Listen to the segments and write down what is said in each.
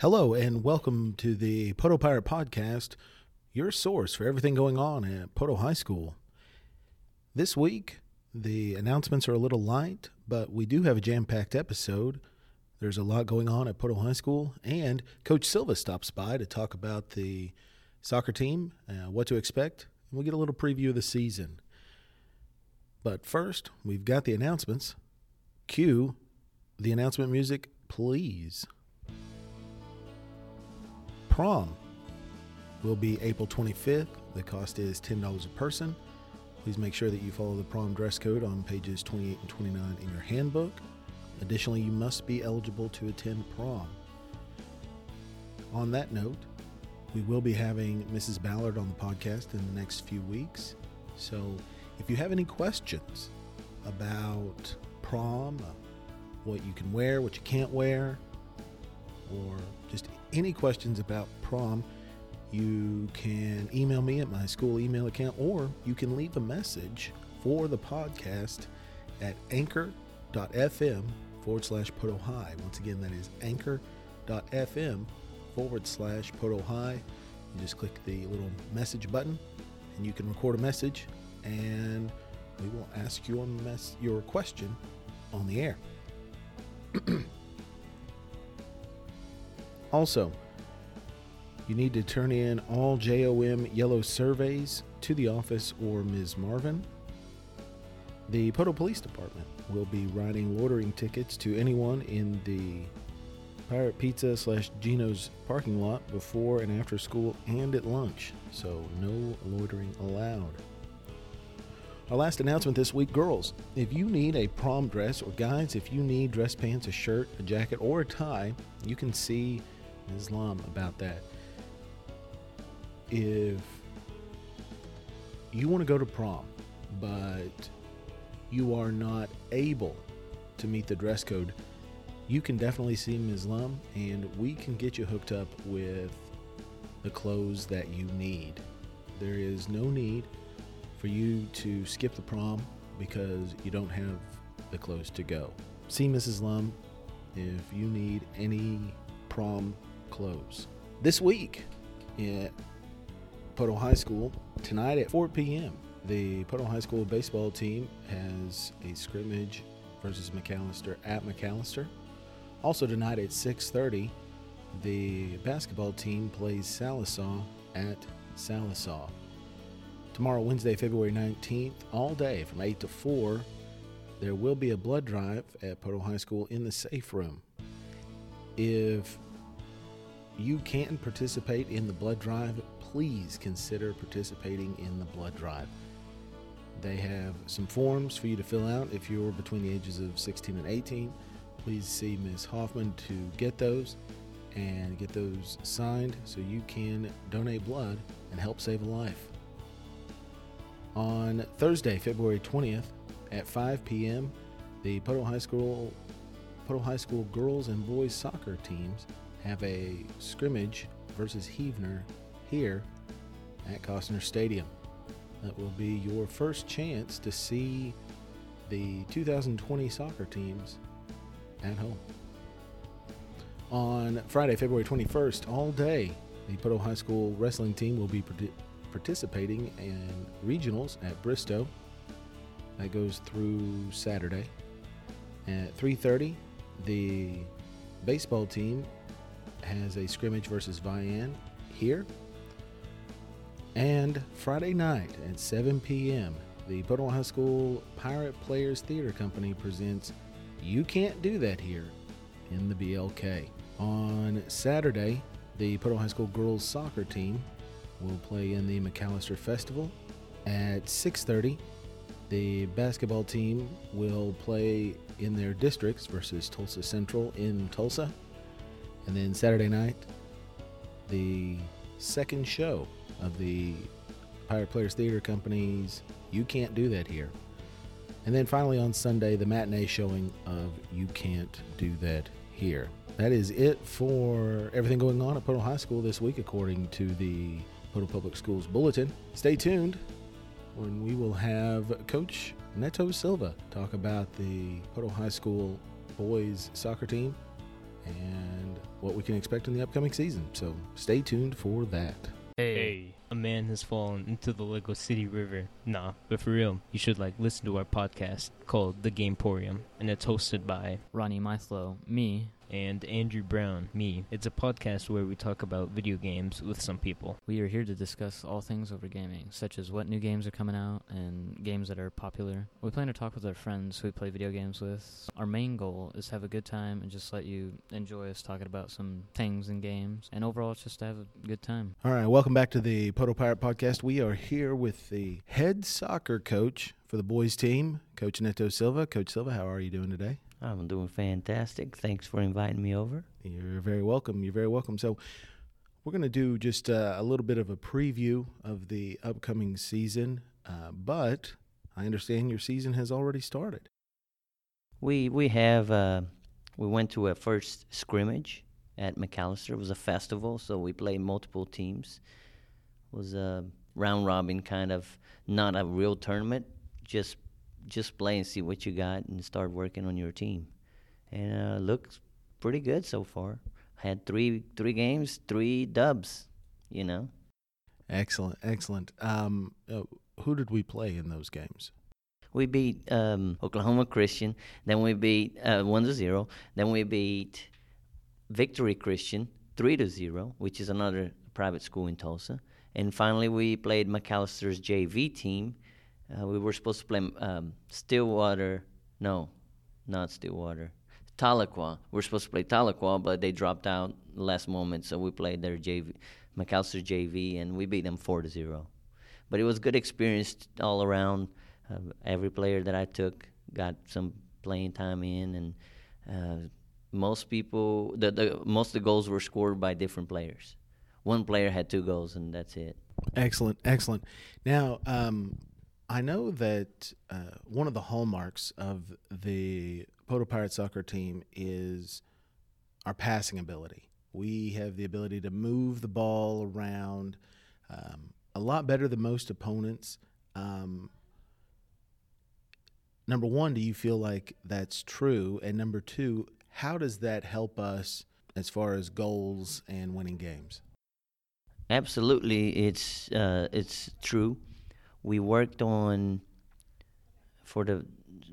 Hello, and welcome to the Poteau Pirate Podcast, your source for everything going on at Poteau High School. This week, the announcements are a little light, but we do have a jam packed episode. There's a lot going on at Poteau High School, and Coach Silva stops by to talk about the soccer team, uh, what to expect, and we'll get a little preview of the season. But first, we've got the announcements. Cue the announcement music, please. Prom will be April 25th. The cost is $10 a person. Please make sure that you follow the prom dress code on pages 28 and 29 in your handbook. Additionally, you must be eligible to attend prom. On that note, we will be having Mrs. Ballard on the podcast in the next few weeks. So if you have any questions about prom, uh, what you can wear, what you can't wear, or just any questions about prom, you can email me at my school email account or you can leave a message for the podcast at anchor.fm forward slash poto oh high. Once again, that is anchor.fm forward slash poto oh high. You just click the little message button and you can record a message and we will ask your mess your question on the air. also, you need to turn in all JOM yellow surveys to the office or Ms. Marvin. The Poteau Police Department will be writing loitering tickets to anyone in the Pirate Pizza slash Gino's parking lot before and after school and at lunch, so no loitering allowed. Our last announcement this week girls, if you need a prom dress, or guys, if you need dress pants, a shirt, a jacket, or a tie, you can see Ms. Lum about that. If you want to go to prom, but you are not able to meet the dress code, you can definitely see Ms. Lum and we can get you hooked up with the clothes that you need. There is no need for you to skip the prom because you don't have the clothes to go. See Mrs. Lum if you need any prom clothes. This week at Poteau High School, tonight at 4 p.m., the Poteau High School baseball team has a scrimmage versus McAlester at McAlester. Also tonight at 6:30, the basketball team plays Sallisaw at Sallisaw. Tomorrow, Wednesday, February 19th, all day from 8 to 4, there will be a blood drive at Poto High School in the safe room. If you can participate in the blood drive, please consider participating in the blood drive. They have some forms for you to fill out if you're between the ages of 16 and 18. Please see Ms. Hoffman to get those and get those signed so you can donate blood and help save a life. On Thursday, February 20th at 5 p.m., the Poteau High School Poteau High School girls and boys soccer teams have a scrimmage versus Heavener here at Costner Stadium. That will be your first chance to see the 2020 soccer teams at home. On Friday, February 21st, all day, the Poteau High School wrestling team will be participating in regionals at Bristow. That goes through Saturday. At 3:30, the baseball team has a scrimmage versus Vian here. And Friday night at 7 p.m., the Poteau High School Pirate Players Theater Company presents You Can't Do That Here in the BLK. On Saturday, the Poteau High School girls soccer team will play in the McAlester Festival. At 6:30, the basketball team will play in their districts versus Tulsa Central in Tulsa. And then Saturday night, the second show of the Pirate Players Theater Company's You Can't Do That Here. And then finally on Sunday, the matinee showing of You Can't Do That Here. That is it for everything going on at Poteau High School this week, according to the Poteau Public Schools Bulletin. Stay tuned when we will have Coach Neto Silva talk about the Poteau High School boys soccer team and what we can expect in the upcoming season. So stay tuned for that. Hey, a man has fallen into the Lego City River. Nah, but for real, you should like listen to our podcast called The Gameporium, and it's hosted by Ronnie Mythlow, me, and Andrew Brown, me. It's a podcast where we talk about video games with some people. We are here to discuss all things over gaming, such as what new games are coming out and games that are popular. We plan to talk with our friends who we play video games with. Our main goal is to have a good time and just let you enjoy us talking about some things and games. And overall, it's just to have a good time. All right, welcome back to the Poteau Pirate Podcast. We are here with the head soccer coach for the boys team, Coach Neto Silva. Coach Silva, how are you doing today? I'm doing fantastic. Thanks for inviting me over. You're very welcome. You're very welcome. So, we're going to do just uh, a little bit of a preview of the upcoming season, uh, but I understand your season has already started. We we have uh, we went to a first scrimmage at McAlester. It was a festival, so we played multiple teams. It was a round robin kind of, not a real tournament, just just play and see what you got and start working on your team. And uh, looks pretty good so far. Had three three games, three dubs. You know. Excellent, excellent. Um, uh, who did we play in those games? We beat um, Oklahoma Christian. Then we beat uh, one to zero. Then we beat Victory Christian three to zero, which is another private school in Tulsa. And finally, we played McAlester's JV team, uh, we were supposed to play um, Stillwater. No, not Stillwater. Tahlequah. We are supposed to play Tahlequah, but they dropped out last moment, so we played their JV, McAlester JV, and we beat them four to zero. But it was good experience all around. Uh, every player that I took got some playing time in, and uh, most people, the, the most of the goals were scored by different players. One player had two goals, and that's it. Excellent, excellent. Now, um, I know that uh, one of the hallmarks of the Poteau Pirate soccer team is our passing ability. We have the ability to move the ball around um, a lot better than most opponents. Um, number one, do you feel like that's true? And number two, how does that help us as far as goals and winning games? Absolutely, it's uh, it's true we worked on for the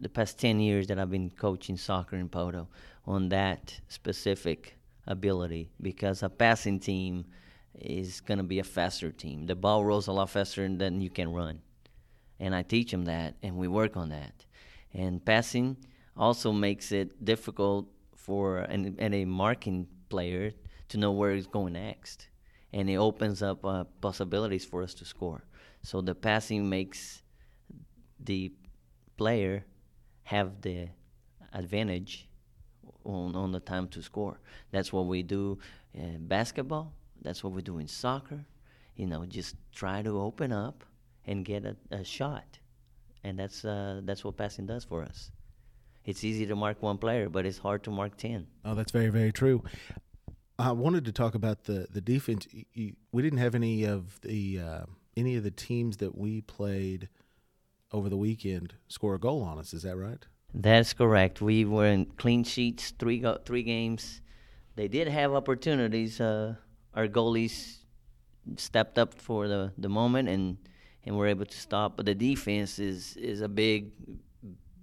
the past 10 years that I've been coaching soccer in Poteau on that specific ability because a passing team is going to be a faster team. The ball rolls a lot faster than you can run. And I teach them that and we work on that. And passing also makes it difficult for an, an a marking player to know where he's going next. And it opens up uh, possibilities for us to score. So the passing makes the player have the advantage on, on the time to score. That's what we do in basketball. That's what we do in soccer. You know, just try to open up and get a, a shot, and that's uh, that's what passing does for us. It's easy to mark one player, but it's hard to mark ten. Oh, that's very very true. I wanted to talk about the the defense. we didn't have any of the. Uh, any of the teams that we played over the weekend score a goal on us. Is that right? That's correct. We were in clean sheets, three go- three games. They did have opportunities. Uh, our goalies stepped up for the, the moment and and were able to stop. But the defense is is a big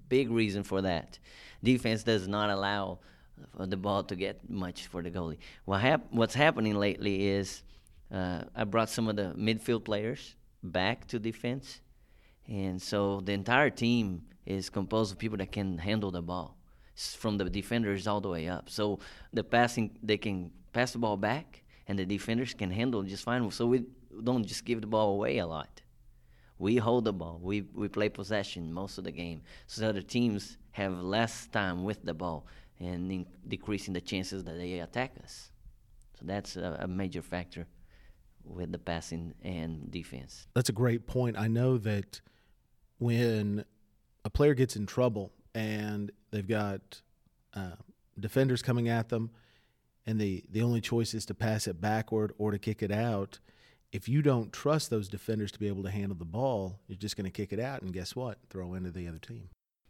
big reason for that. Defense does not allow the ball to get much for the goalie. What hap- what's happening lately is uh, I brought some of the midfield players back to defense, and so the entire team is composed of people that can handle the ball, from the defenders all the way up. So the passing, they can pass the ball back, and the defenders can handle just fine. So we don't just give the ball away a lot. We hold the ball. We we play possession most of the game, so the other teams have less time with the ball and decreasing the chances that they attack us. So that's a, a major factor with the passing and defense. That's a great point. I know that when a player gets in trouble and they've got uh, defenders coming at them, and the, the only choice is to pass it backward or to kick it out. If you don't trust those defenders to be able to handle the ball, you're just going to kick it out, and guess what? Throw into the other team.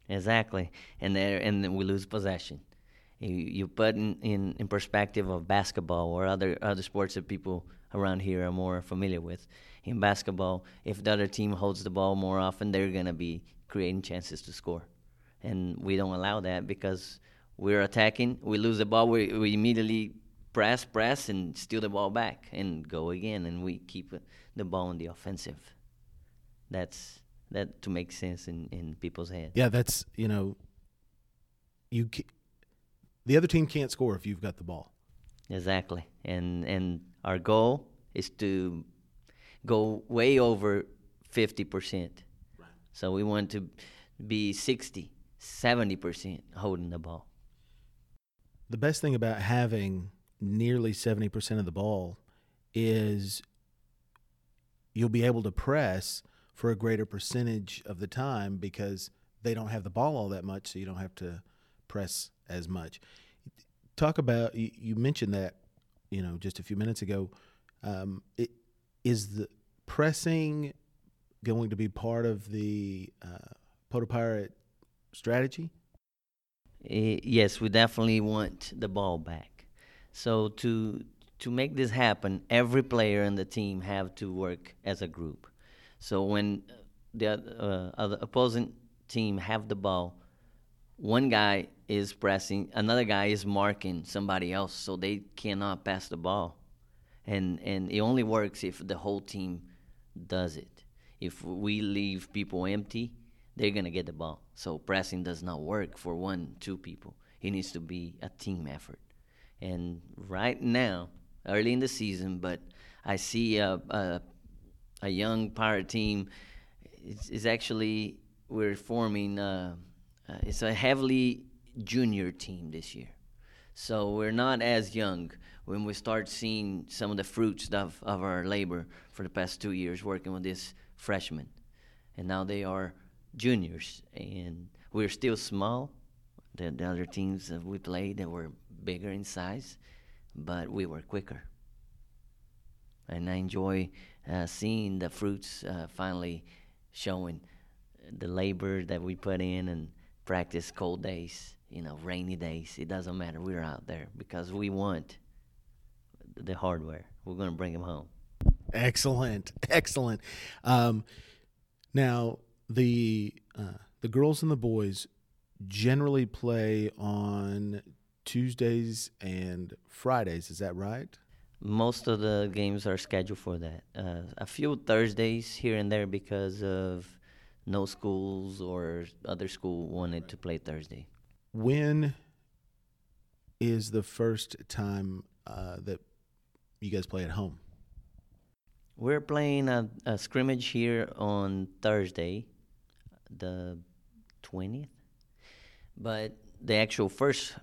Exactly, and there and then we lose possession, You, you put in, in, in perspective of basketball or other other sports that people around here are more familiar with. In basketball, if the other team holds the ball more often, they're gonna be creating chances to score, and we don't allow that because we're attacking. We lose the ball, we, we immediately press, press, and steal the ball back and go again, and we keep the ball on the offensive. That's that to make sense in, in people's head. Yeah, that's you know, you ca- the other team can't score if you've got the ball. Exactly, and and our goal is to go way over fifty percent. So we want to be 60, 70 percent holding the ball. The best thing about having nearly 70% of the ball is you'll be able to press for a greater percentage of the time because they don't have the ball all that much, so you don't have to press as much. Talk about you, you mentioned that you know just a few minutes ago. Um, it, is the pressing going to be part of the uh, Pirate strategy? Eh, yes, we definitely want the ball back. So to to make this happen, every player in the team have to work as a group. So when the uh, other opposing team have the ball, one guy is pressing, another guy is marking somebody else, so they cannot pass the ball, and and it only works if the whole team does it. If we leave people empty, they're gonna get the ball. So pressing does not work for one, two people. It needs to be a team effort. And right now, early in the season, but I see a a, a young pirate team. It's actually we're forming. Uh, it's a heavily junior team this year, so we're not as young when we start seeing some of the fruits of, of our labor for the past two years working with this freshmen, and now they are juniors, and we're still small. The, the other teams that we played that were bigger in size, but we were quicker. And I enjoy uh, seeing the fruits uh, finally showing the labor that we put in and practice cold days, you know, rainy days. It doesn't matter. We're out there because we want the hardware. We're going to bring them home. Excellent, excellent. Um, now the uh, the girls and the boys generally play on Tuesdays and Fridays. Is that right? Most of the games are scheduled for that. Uh, a few Thursdays here and there because of no schools or other school wanted to play Thursday. When is the first time uh, that you guys play at home? We're playing a, a scrimmage here on Thursday, the 20th. But the actual first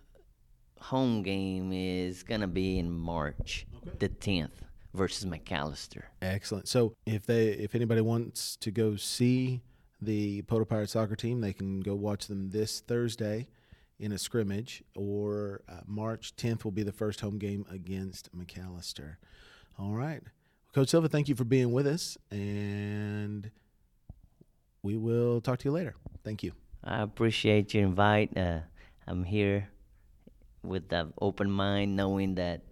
home game is going to be in March, the 10th versus McAlester. Excellent. So if they if anybody wants to go see the Poteau Pirate soccer team, they can go watch them this Thursday in a scrimmage, or uh, March 10th will be the first home game against McAlester. All right. Coach Silva, thank you for being with us, and we will talk to you later. Thank you. I appreciate your invite. Uh, I'm here with an open mind, knowing that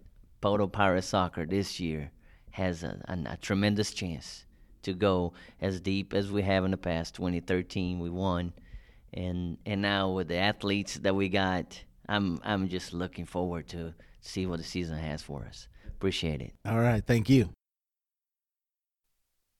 Poteau Pirate Soccer this year has a, a, a, tremendous chance to go as deep as we have in the past. 2013, we won, and and now with the athletes that we got, I'm I'm just looking forward to see what the season has for us. Appreciate it. All right, thank you.